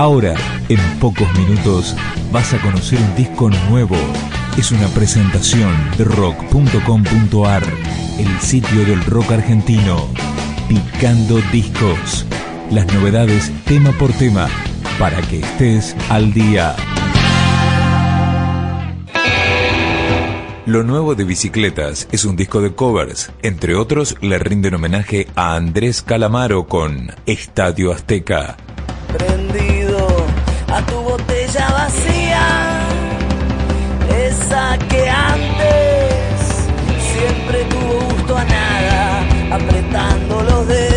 Ahora, en pocos minutos, vas a conocer un disco nuevo. Es una presentación de rock.com.ar, el sitio del rock argentino. Picando discos. Las novedades tema por tema, para que estés al día. Lo nuevo de Bicicletas es un disco de covers. Entre otros, le rinden homenaje a Andrés Calamaro con Estadio Azteca. A tu botella vacía, esa que antes siempre tuvo gusto a nada, apretando los dedos,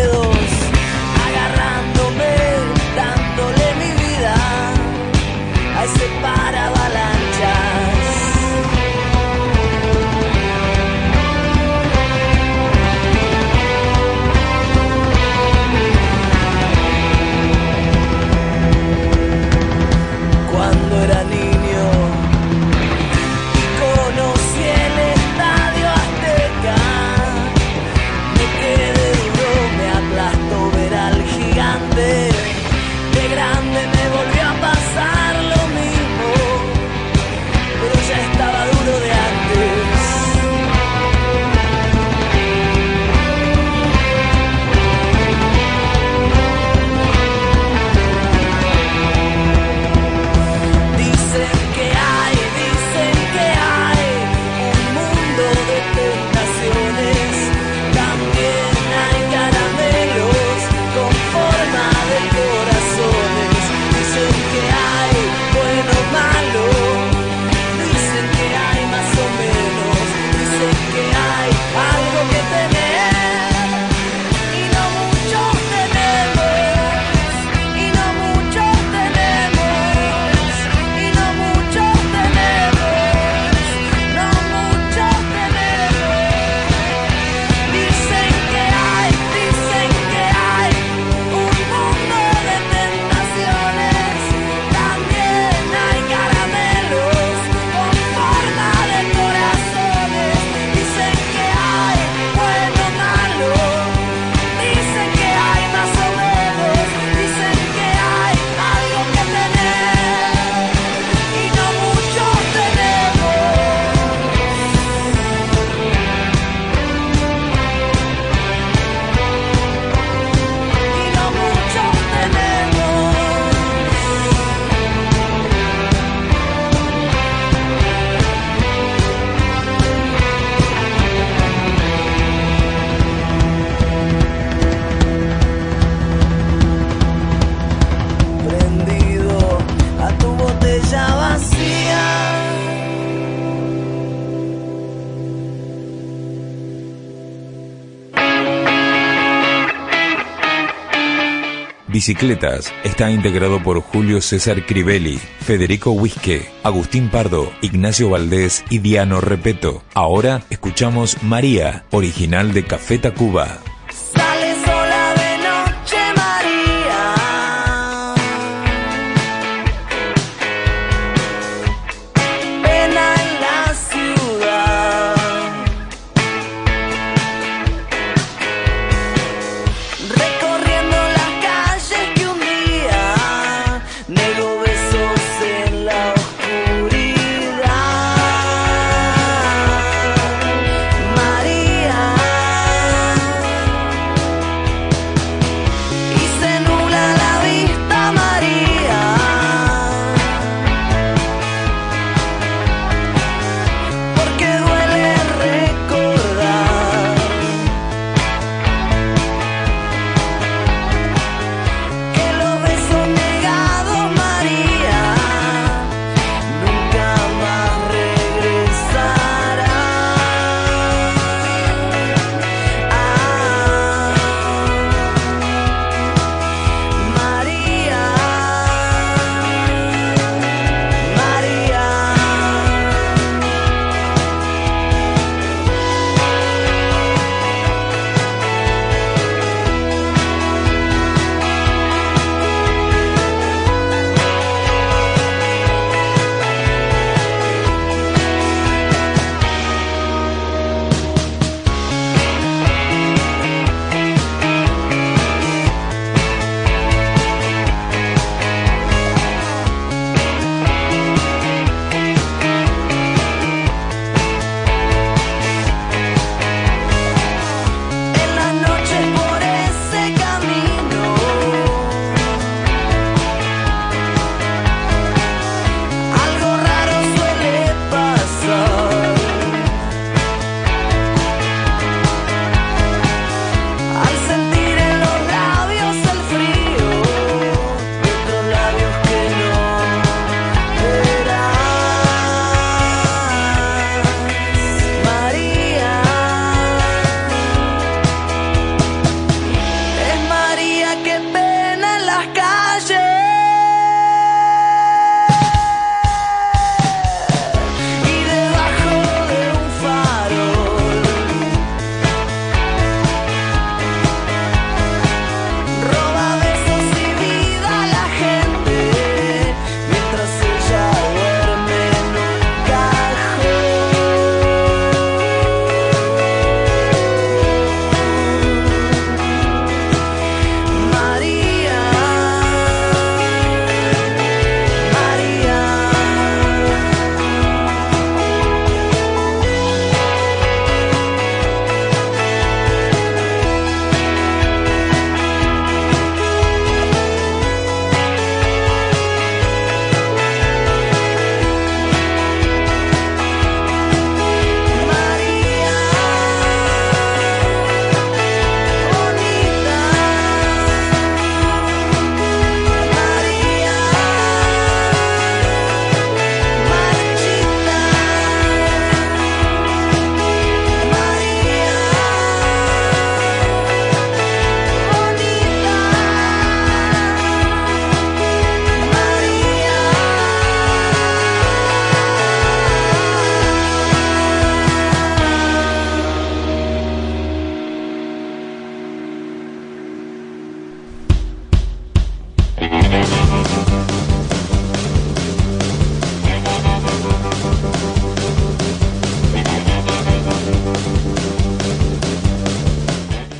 Bicicletas está integrado por Julio César Crivelli, Federico Huisque, Agustín Pardo, Ignacio Valdés y Diano Repeto. Ahora escuchamos María, original de Café Tacuba.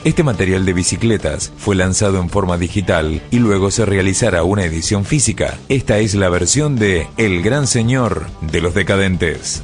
Este material de bicicletas fue lanzado en forma digital y luego se realizará una edición física. Esta es la versión de El Gran Señor de los Decadentes.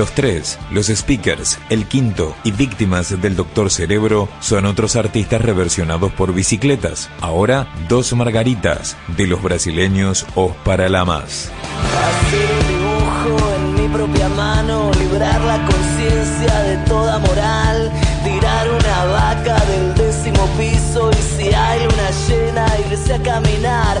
Los tres, los speakers, el quinto y víctimas del Doctor Cerebro son otros artistas reversionados por bicicletas. Ahora, dos margaritas de los brasileños Os Paralamas. Así dibujo en mi propia mano, librar la conciencia de toda moral, tirar una vaca del décimo piso y si hay luna llena irse a caminar